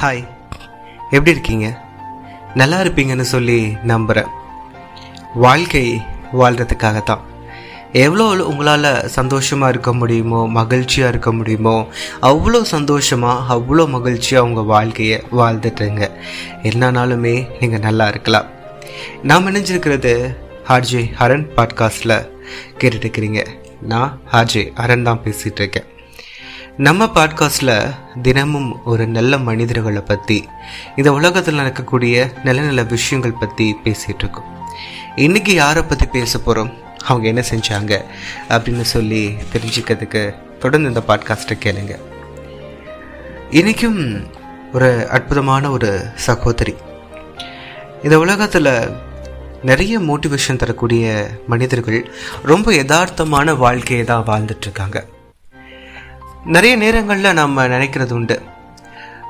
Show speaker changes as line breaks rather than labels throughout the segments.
Hi எப்படி இருக்கீங்க? நல்லா இருப்பீங்கன்னு சொல்லி நம்புகிறேன் வாழ்க்கை வாழ்கிறதுக்காக தான் எவ்வளோ உங்களால் சந்தோஷமாக இருக்க முடியுமோ மகிழ்ச்சியாக இருக்க முடியுமோ அவ்வளோ சந்தோஷமாக அவ்வளோ மகிழ்ச்சியாக உங்கள் வாழ்க்கையை வாழ்ந்துட்டுருங்க என்னன்னாலுமே நீங்கள் நல்லா இருக்கலாம். நான் நினைஞ்சிருக்கிறது ஹார்ஜே ஹரன் பாட்காஸ்டில் கேட்டுட்டு இருக்கிறீங்க நான் ஹார்ஜே ஹரன் தான் பேசிகிட்டு இருக்கேன். நம்ம பாட்காஸ்டில் தினமும் ஒரு நல்ல மனிதர்களை பற்றி இந்த உலகத்தில் நடக்கக்கூடிய நல்ல நல்ல விஷயங்கள் பற்றி பேசிகிட்டு இருக்கோம். இன்றைக்கி யாரை பற்றி பேச போகிறோம் அவங்க என்ன செஞ்சாங்க? அப்படின்னு சொல்லி தெரிஞ்சுக்கிறதுக்கு தொடர்ந்து இந்த பாட்காஸ்ட்டை கேளுங்க. இன்றைக்கும் ஒரு அற்புதமான ஒரு சகோதரி. இந்த உலகத்தில் நிறைய மோட்டிவேஷன் தரக்கூடிய மனிதர்கள் ரொம்ப யதார்த்தமான வாழ்க்கையை தான் வாழ்ந்துட்டுருக்காங்க நிறைய நேரங்களில் நாம் நினைக்கிறது உண்டு.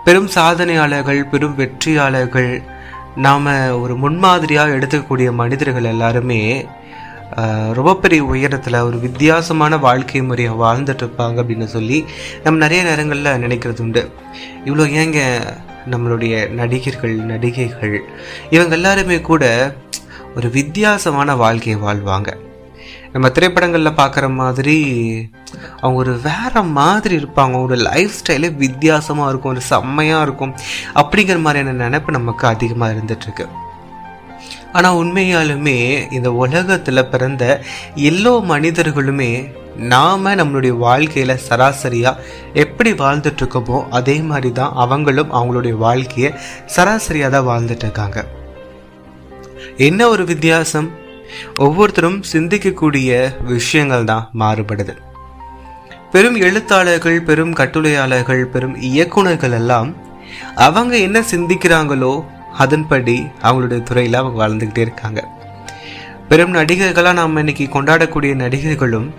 பெரும் சாதனையாளர்கள் பெரும் வெற்றியாளர்கள் நாம் ஒரு முன்மாதிரியாக எடுத்துக்கக்கூடிய மனிதர்கள் எல்லாருமே ரொம்ப பெரிய உயரத்தில் ஒரு வித்தியாசமான வாழ்க்கை முறையை வாழ்ந்துட்டு இருப்பாங்க அப்படின்னு சொல்லி நம்ம நிறைய நேரங்களில் நினைக்கிறது உண்டு. இவ்வளோ ஏங்க நம்மளுடைய நடிகர்கள் நடிகைகள் இவங்க எல்லாருமே கூட ஒரு வித்தியாசமான வாழ்க்கையை வாழ்வாங்க. நம்ம திரைப்படங்களில் பார்க்குற மாதிரி அவங்க ஒரு வேற மாதிரி இருப்பாங்க. அவங்களோட லைஃப் ஸ்டைலே வித்தியாசமாக இருக்கும் ஒரு செம்மையாக இருக்கும். அப்படிங்கிற மாதிரியான நினைப்பு நமக்கு அதிகமாக இருந்துட்டுருக்கு. ஆனால் உண்மையாலுமே இந்த உலகத்தில் பிறந்த எல்லோ மனிதர்களுமே நாம் நம்மளுடைய வாழ்க்கையில் சராசரியாக எப்படி வாழ்ந்துட்டுருக்கோமோ அதே மாதிரி தான் அவங்களும் அவங்களுடைய வாழ்க்கையை சராசரியாக தான் வாழ்ந்துட்டுருக்காங்க. என்ன ஒரு வித்தியாசம்? ஒவ்வொருத்தரும் சிந்திக்கக்கூடிய விஷயங்கள் தான் மாறுபடுது. பெரும் எழுத்தாளர்கள் பெரும் கட்டுரையாளர்கள் பெரும் இயக்குநர்கள் எல்லாம் அவங்க என்ன சிந்திக்கிறாங்களோ அதன்படி அவங்களுடைய துறையில் அவங்க வளர்ந்துக்கிட்டே இருக்காங்க. பெரும் நடிகர்களாக நாம் இன்னைக்கு கொண்டாடக்கூடிய நடிகர்களும்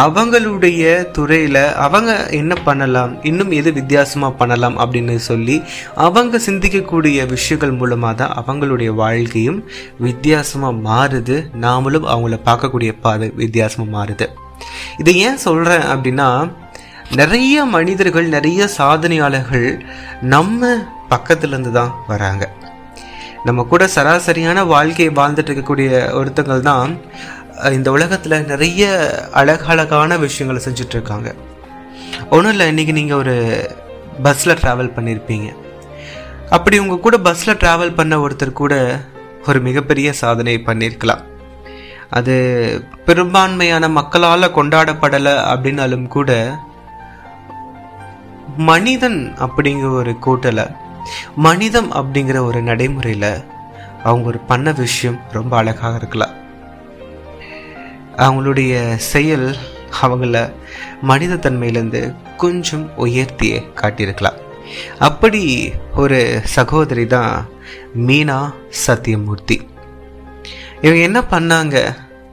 அவங்களுடைய துறையில் அவங்க என்ன பண்ணலாம்? இன்னும் எது வித்தியாசமாக பண்ணலாம் அப்படின்னு சொல்லி அவங்க சிந்திக்கக்கூடிய விஷயங்கள் மூலமாக தான் அவங்களுடைய வாழ்க்கையும் வித்தியாசமாக மாறுது. நாமளும் அவங்கள பார்க்கக்கூடிய பாதை வித்தியாசமாக மாறுது. இதை ஏன் சொல்கிறேன் அப்படின்னா நிறைய மனிதர்கள் நிறைய சாதனையாளர்கள் நம்ம பக்கத்துலேருந்து தான் வராங்க. நம்ம கூட சராசரியான வாழ்க்கையை வாழ்ந்துட்டு இருக்கக்கூடிய ஒருத்தங்கள் தான் இந்த உலகத்தில் நிறைய அழகழகான விஷயங்களை செஞ்சிட்ருக்காங்க. ஒன்றும் இல்லை இன்றைக்கி நீங்கள் ஒரு பஸ்ஸில் ட்ராவல் பண்ணியிருப்பீங்க அப்படி உங்கள் கூட பஸ்ஸில் ட்ராவல் பண்ண ஒருத்தர் கூட ஒரு மிகப்பெரிய சாதனை பண்ணியிருக்கலாம் அது பெரும்பான்மையான மக்களால் கொண்டாடப்படலை அப்படின்னாலும் கூட மனிதன் அப்படிங்கிற ஒரு கூட்டில் மனிதம் அப்படிங்கிற ஒரு நடைமுறையில் அவங்க ஒரு பண்ண விஷயம் ரொம்ப அழகாக இருக்கலாம். அவங்களுடைய செயல் அவங்கள மனித தன்மையிலேருந்து கொஞ்சம் உயர்த்தியே காட்டியிருக்கலாம். அப்படி ஒரு சகோதரி தான் மீனா சத்தியமூர்த்தி இவங்க என்ன பண்ணாங்க?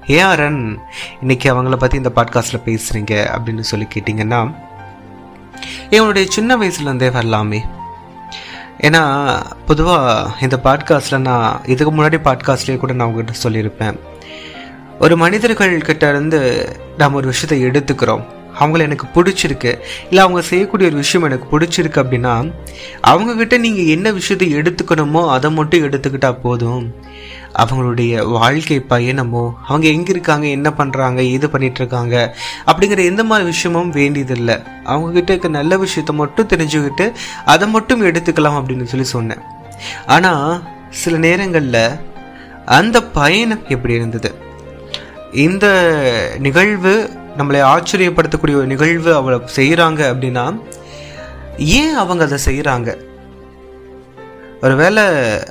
ஏஆரன் இன்னைக்கு அவங்கள பற்றி இந்த பாட்காஸ்ட்டில் பேசுகிறீங்க அப்படின்னு சொல்லி கேட்டிங்கன்னா இவனுடைய சின்ன வயசுலேருந்தே வரலாமே. ஏன்னா பொதுவாக இந்த பாட்காஸ்ட்டில் நான் இதுக்கு முன்னாடி பாட்காஸ்ட்லேயே கூட நான் உங்ககிட்ட சொல்லியிருப்பேன். ஒரு மனிதர்கள் கிட்ட இருந்து நாம் ஒரு விஷயத்தை எடுத்துக்கிறோம். அவங்கள எனக்கு பிடிச்சிருக்கு. இல்லை அவங்க செய்யக்கூடிய ஒரு விஷயம் எனக்கு பிடிச்சிருக்கு அப்படின்னா அவங்கக்கிட்ட நீங்கள் என்ன விஷயத்தை எடுத்துக்கணுமோ அதை மட்டும் எடுத்துக்கிட்டா போதும். அவங்களுடைய வாழ்க்கை பயணமோ அவங்க எங்கே இருக்காங்க என்ன பண்ணுறாங்க எது பண்ணிகிட்ருக்காங்க அப்படிங்கிற எந்த மாதிரி விஷயமும் வேண்டியதில்லை. அவங்கக்கிட்ட இருக்க நல்ல விஷயத்த மட்டும் தெரிஞ்சுக்கிட்டு அதை மட்டும் எடுத்துக்கலாம் அப்படின்னு சொல்லி சொன்னேன். ஆனால் சில நேரங்களில் அந்த பயணம் எப்படி இருந்தது? இந்த நிகழ்வு நம்மளை ஆச்சரியப்படுத்தக்கூடிய ஒரு நிகழ்வு அவளை செய்கிறாங்க அப்படின்னா ஏன் அவங்க அதை செய்கிறாங்க ஒருவேளை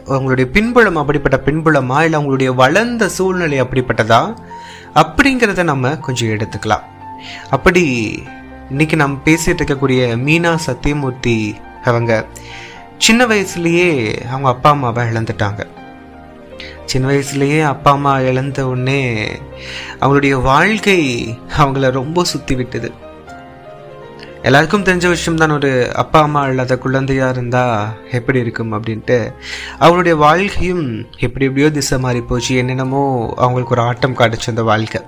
அவங்களுடைய பின்புலம் அப்படிப்பட்ட பின்புலமா இல்லை அவங்களுடைய வளர்ந்த சூழ்நிலை அப்படிப்பட்டதா? அப்படிங்கிறத நம்ம கொஞ்சம் எடுத்துக்கலாம். அப்படி இன்னைக்கு நம்ம பேசிட்டு இருக்கக்கூடிய மீனா சத்தியமூர்த்தி அவங்க சின்ன வயசுலேயே அவங்க அப்பா அம்மாவை இழந்துட்டாங்க. சின்ன வயசுலேயே அப்பா அம்மா இழந்த உடனே அவங்களுடைய வாழ்க்கை அவங்கள ரொம்ப சுற்றி விட்டது. எல்லாருக்கும் தெரிஞ்ச விஷயம் தான் ஒரு அப்பா அம்மா இல்லாத குழந்தையாக இருந்தால் எப்படி இருக்கும் அப்படின்ட்டு. அவங்களுடைய வாழ்க்கையும் எப்படி எப்படியோ திசை மாறி போச்சு. என்னென்னமோ அவங்களுக்கு ஒரு ஆட்டம் காட்டுச்சு அந்த வாழ்க்கை.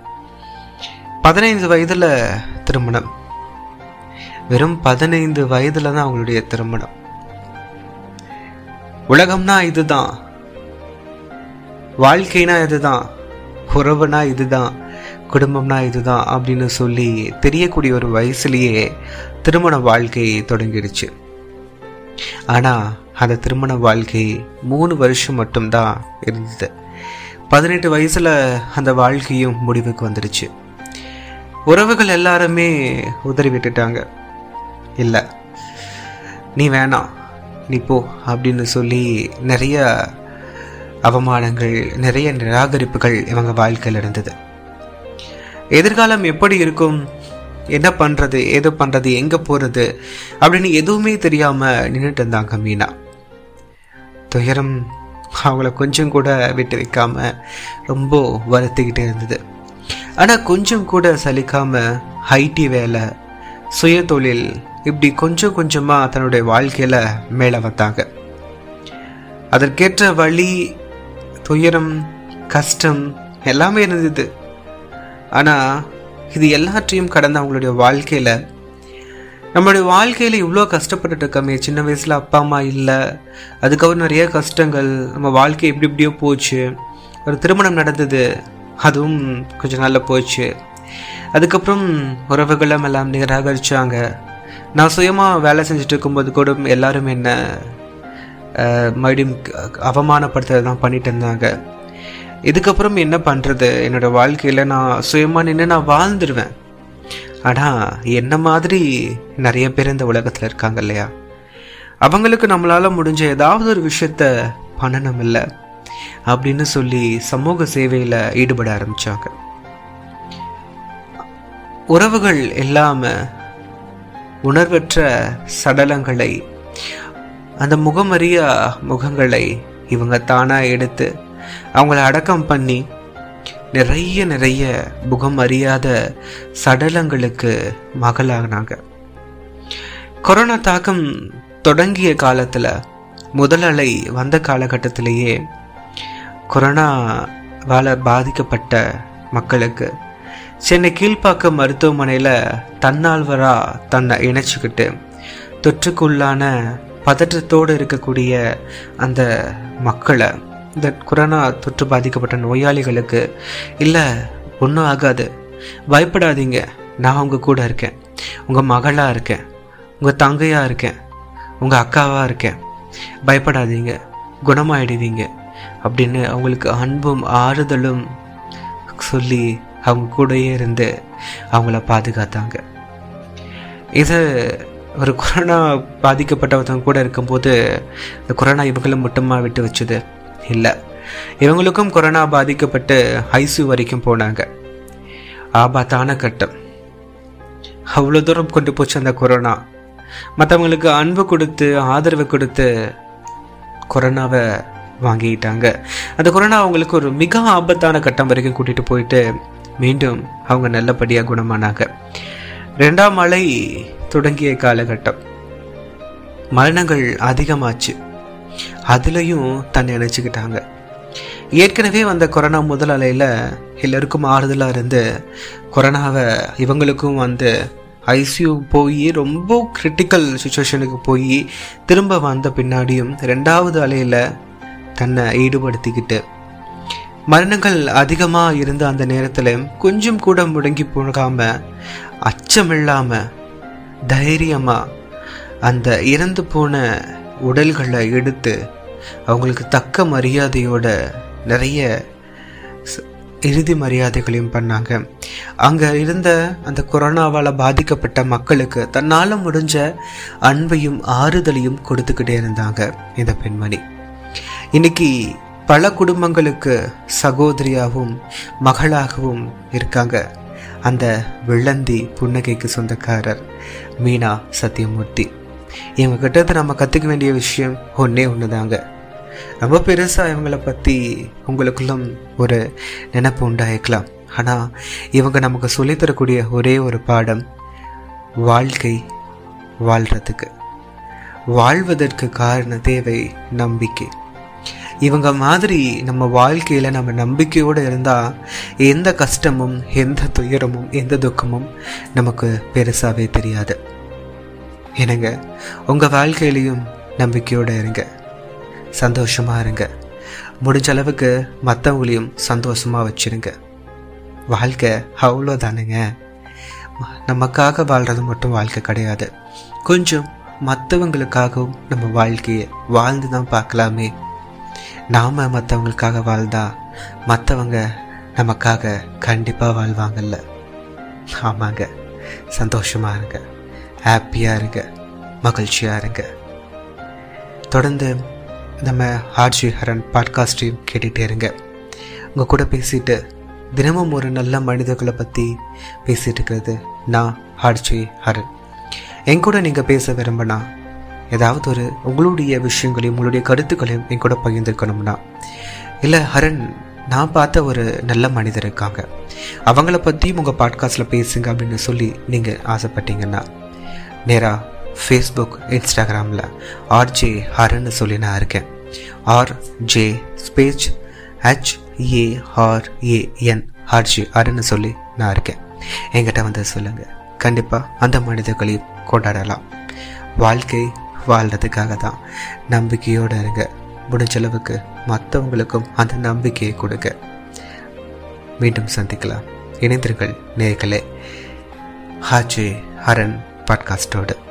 பதினைந்து வயதில் திருமணம். வெறும் பதினைந்து வயதில் தான் அவங்களுடைய திருமணம். உலகம்னா இதுதான். வாழ்க்கைனா இதுதான். உறவுனா இதுதான். குடும்பம்னா இதுதான் அப்படின்னு சொல்லி தெரியக்கூடிய ஒரு வயசுலேயே திருமண வாழ்க்கை தொடங்கிடுச்சு. ஆனா அந்த திருமண வாழ்க்கை மூணு வருஷம் மட்டும்தான் இருந்தது. பதினெட்டு வயசுல அந்த வாழ்க்கையும் முடிவுக்கு வந்துடுச்சு. உறவுகள் எல்லாருமே உதறி விட்டுட்டாங்க. இல்லை நீ வேணாம் நீ போ அப்படின்னு சொல்லி நிறைய அவமானங்கள் நிறைய நிராகரிப்புகள் இவங்க வாழ்க்கையில் இருந்தது. எதிர்காலம் எப்படி இருக்கும்? என்ன பண்ணுறது ஏது பண்ணுறது எங்கே போகிறது அப்படின்னு எதுவுமே தெரியாமல் நின்றுட்டு இருந்தாங்க மீனா. துயரம் அவங்கள கொஞ்சம் கூட விட்டு வைக்காம ரொம்ப வருத்திக்கிட்டே இருந்தது. ஆனால் கொஞ்சம் கூட சலிக்காம ஐடி வேலை சுய தொழில் இப்படி கொஞ்சம் கொஞ்சமாக தன்னுடைய வாழ்க்கையில் மேலே வந்தாங்க. அதற்கேற்ற வழி துயரம் கஷ்டம் எல்லாமே இருந்தது. ஆனால் இது எல்லாற்றையும் கடந்த அவங்களுடைய வாழ்க்கையில். நம்மளுடைய வாழ்க்கையில் இவ்வளோ கஷ்டப்பட்டுட்டு இருக்கோமே சின்ன வயசில் அப்பா அம்மா இல்லை. அதுக்கப்புறம் நிறைய கஷ்டங்கள் நம்ம வாழ்க்கை எப்படி எப்படியோ போச்சு. ஒரு திருமணம் நடந்தது அதுவும் கொஞ்சம் நல்லா போச்சு. அதுக்கப்புறம் உறவுகளும் எல்லாம் நிராகரிச்சாங்க. நான் சுயமாக வேலை செஞ்சுட்டு இருக்கும்போது கூட எல்லாரும் என்ன மறுபடியும் அவமானப்படுத்துறது தான் பண்ணிட்டு இருந்தாங்க. இதுக்கப்புறம் என்ன பண்ணுறது என்னோட வாழ்க்கையில் நான் சுயமாக நின்று நான் வாழ்ந்துடுவேன் ஆனால் என்ன மாதிரி நிறைய பேர் இந்த உலகத்தில் இருக்காங்க இல்லையா? அவங்களுக்கு நம்மளால் முடிஞ்ச ஏதாவது ஒரு விஷயத்த பண்ணணும் இல்லை அப்படின்னு சொல்லி சமூக சேவையில் ஈடுபட ஆரம்பித்தாங்க உறவுகள் இல்லாமல் உணர்வற்ற சடலங்களை அந்த முகமறியா முகங்களை இவங்க தானா எடுத்து அவங்கள அடக்கம் பண்ணி நிறைய நிறைய முகம் அறியாத சடலங்களுக்கு மகளாகினாங்க கொரோனா தாக்கம் தொடங்கிய காலத்துல முதல் அலை வந்த காலகட்டத்திலேயே கொரோனாவால் பாதிக்கப்பட்ட மக்களுக்கு சென்னை கீழ்ப்பாக்கம் மருத்துவமனையில் தன்னால்வரா தன்னை இணைச்சிக்கிட்டு தொற்றுக்குள்ளான பதற்றத்தோடு இருக்கக்கூடிய அந்த மக்களை இந்த கொரோனா தொற்று பாதிக்கப்பட்ட நோயாளிகளுக்கு இல்லை ஒன்றும் ஆகாது. பயப்படாதீங்க. நான் உங்கள் கூட இருக்கேன். உங்கள் மகளாக இருக்கேன். உங்கள் தங்கையாக இருக்கேன். உங்கள் அக்காவாக இருக்கேன். பயப்படாதீங்க. குணமாயிடுவீங்க. அப்படின்னு அவங்களுக்கு அன்பும் ஆறுதலும் சொல்லி அவங்க கூடயே இருந்து அவங்கள பாதுகாத்தாங்க. இது ஒரு கொரோனா பாதிக்கப்பட்டவங்க கூட இருக்கும்போது இந்த கொரோனா இவங்களும் மட்டுமா விட்டு வச்சது? இல்லை. இவங்களுக்கும் கொரோனா பாதிக்கப்பட்டு ஐசு வரைக்கும் போனாங்க. ஆபத்தான கட்டம். அவ்வளோ தூரம் கொண்டு போச்சு அந்த கொரோனா. மற்றவங்களுக்கு அன்பு கொடுத்து ஆதரவு கொடுத்து கொரோனாவை வாங்கிட்டாங்க. அந்த கொரோனா அவங்களுக்கு ஒரு மிக ஆபத்தான கட்டம் வரைக்கும் கூட்டிட்டு போயிட்டு மீண்டும் அவங்க நல்லபடியாக குணமானாங்க. ரெண்டாம் மழை தொடங்கிய காலகட்டம். மரணங்கள் அதிகமாச்சு. அதுலேயும் தன்னை நினச்சிக்கிட்டாங்க ஏற்கனவே வந்த கொரோனா முதல் அலையில் எல்லாருக்கும் ஆறுதலாக இருந்து கொரோனாவை இவங்களுக்கும் வந்து ஐசியூ போய் ரொம்ப கிரிட்டிக்கல் சுச்சுவேஷனுக்கு போய் திரும்ப வந்த பின்னாடியும் ரெண்டாவது அலையில் தன்னை ஈடுபடுத்திக்கிட்டு. மரணங்கள் அதிகமாக இருந்த அந்த நேரத்தில் கொஞ்சம் கூட முடங்கி போகாம அச்சமில்லாமல் தைரியமாக அந்த இறந்து போன உடல்களை எடுத்து அவங்களுக்கு தக்க மரியாதையோட நிறைய இறுதி மரியாதைகளையும் பண்ணாங்க. அங்கே இருந்த அந்த கொரோனாவால் பாதிக்கப்பட்ட மக்களுக்கு தன்னால் முடிஞ்ச அன்பையும் ஆறுதலையும் கொடுத்துக்கிட்டே இருந்தாங்க இந்த பெண்மணி. இன்னைக்கு பல குடும்பங்களுக்கு சகோதரியாகவும் மகளாகவும் இருக்காங்க அந்த விளந்தி புன்னகைக்கு சொந்தக்காரர். மீனா சத்தியமூர்த்தி. இவங்க கிட்ட நம்ம கற்றுக்க வேண்டிய விஷயம் ஒன்றே ஒன்று தாங்க ரொம்ப பெருசாக இவங்களை பற்றி உங்களுக்குள்ளும் ஒரு நினப்பு உண்டாயிருக்கலாம். ஆனால் இவங்க நமக்கு சொல்லித்தரக்கூடிய ஒரே ஒரு பாடம் வாழ்க்கை வாழ்கிறதுக்கு வாழ்வதற்கு காரண தேவை நம்பிக்கை. இவங்க மாதிரி நம்ம வாழ்க்கையில் நம்ம நம்பிக்கையோடு இருந்தால் எந்த கஷ்டமும் எந்த துயரமும் எந்த துக்கமும் நமக்கு பெருசாகவே தெரியாது. என்னங்க உங்கள் வாழ்க்கையிலையும் நம்பிக்கையோடு இருங்க. சந்தோஷமாக இருங்க. முடிஞ்ச அளவுக்கு மற்றவங்களையும் சந்தோஷமாக வச்சிருங்க. வாழ்க்கை அவ்வளோதானுங்க நமக்காக வாழ்கிறது மட்டும் வாழ்க்கை கிடையாது. கொஞ்சம் மற்றவங்களுக்காகவும் நம்ம வாழ்க்கையை வாழ்ந்து தான் பார்க்கலாமே. நாம் மற்றவங்களுக்காக வாழ்ந்தா மற்றவங்க நமக்காக கண்டிப்பாக வாழ்வாங்கல்ல. ஆமாங்க. சந்தோஷமாக இருங்க. ஹாப்பியாக இருங்க. மகிழ்ச்சியாக இருங்க. தொடர்ந்து நம்ம ஆர்ஜி ஹரன் பாட்காஸ்டையும் கேட்டுகிட்டே இருங்க. உங்கள் கூட பேசிட்டு தினமும் ஒரு நல்ல மனிதர்களை பற்றி பேசிகிட்டு இருக்கிறது நான் ஆர்ஜி ஹரன். என் கூட நீங்கள் பேச விரும்பினா ஏதாவது ஒரு உங்களுடைய விஷயங்களையும் உங்களுடைய கருத்துக்களையும் என் கூட பகிர்ந்துருக்கணும்னா இல்லை ஹரன் நான் பார்த்த ஒரு நல்ல மனிதர் இருக்காங்க. அவங்கள பற்றியும் உங்கள் பாட்காஸ்ட்டில் பேசுங்க அப்படின்னு சொல்லி நீங்கள் ஆசைப்பட்டீங்கன்னா நேராக ஃபேஸ்புக் இன்ஸ்டாகிராமில் ஆர்ஜே ஹரன்னு சொல்லி நான் இருக்கேன். R J space H A R A N R G ஹரன்னு சொல்லி நான் இருக்கேன். என்கிட்ட வந்து சொல்லுங்கள் கண்டிப்பாக அந்த மனிதர்களையும் கொண்டாடலாம். வாழ்க்கை வாழ்கிறதுக்காக தான் நம்பிக்கையோடு இருங்க. முடிஞ்சளவுக்கு மற்றவங்களுக்கும் அந்த நம்பிக்கையை கொடுங்க. மீண்டும் சந்திக்கலாம். இணைந்திருங்கள் நேர்களே ஹாஜே ஹரன் பாட்காஸ்டோடு.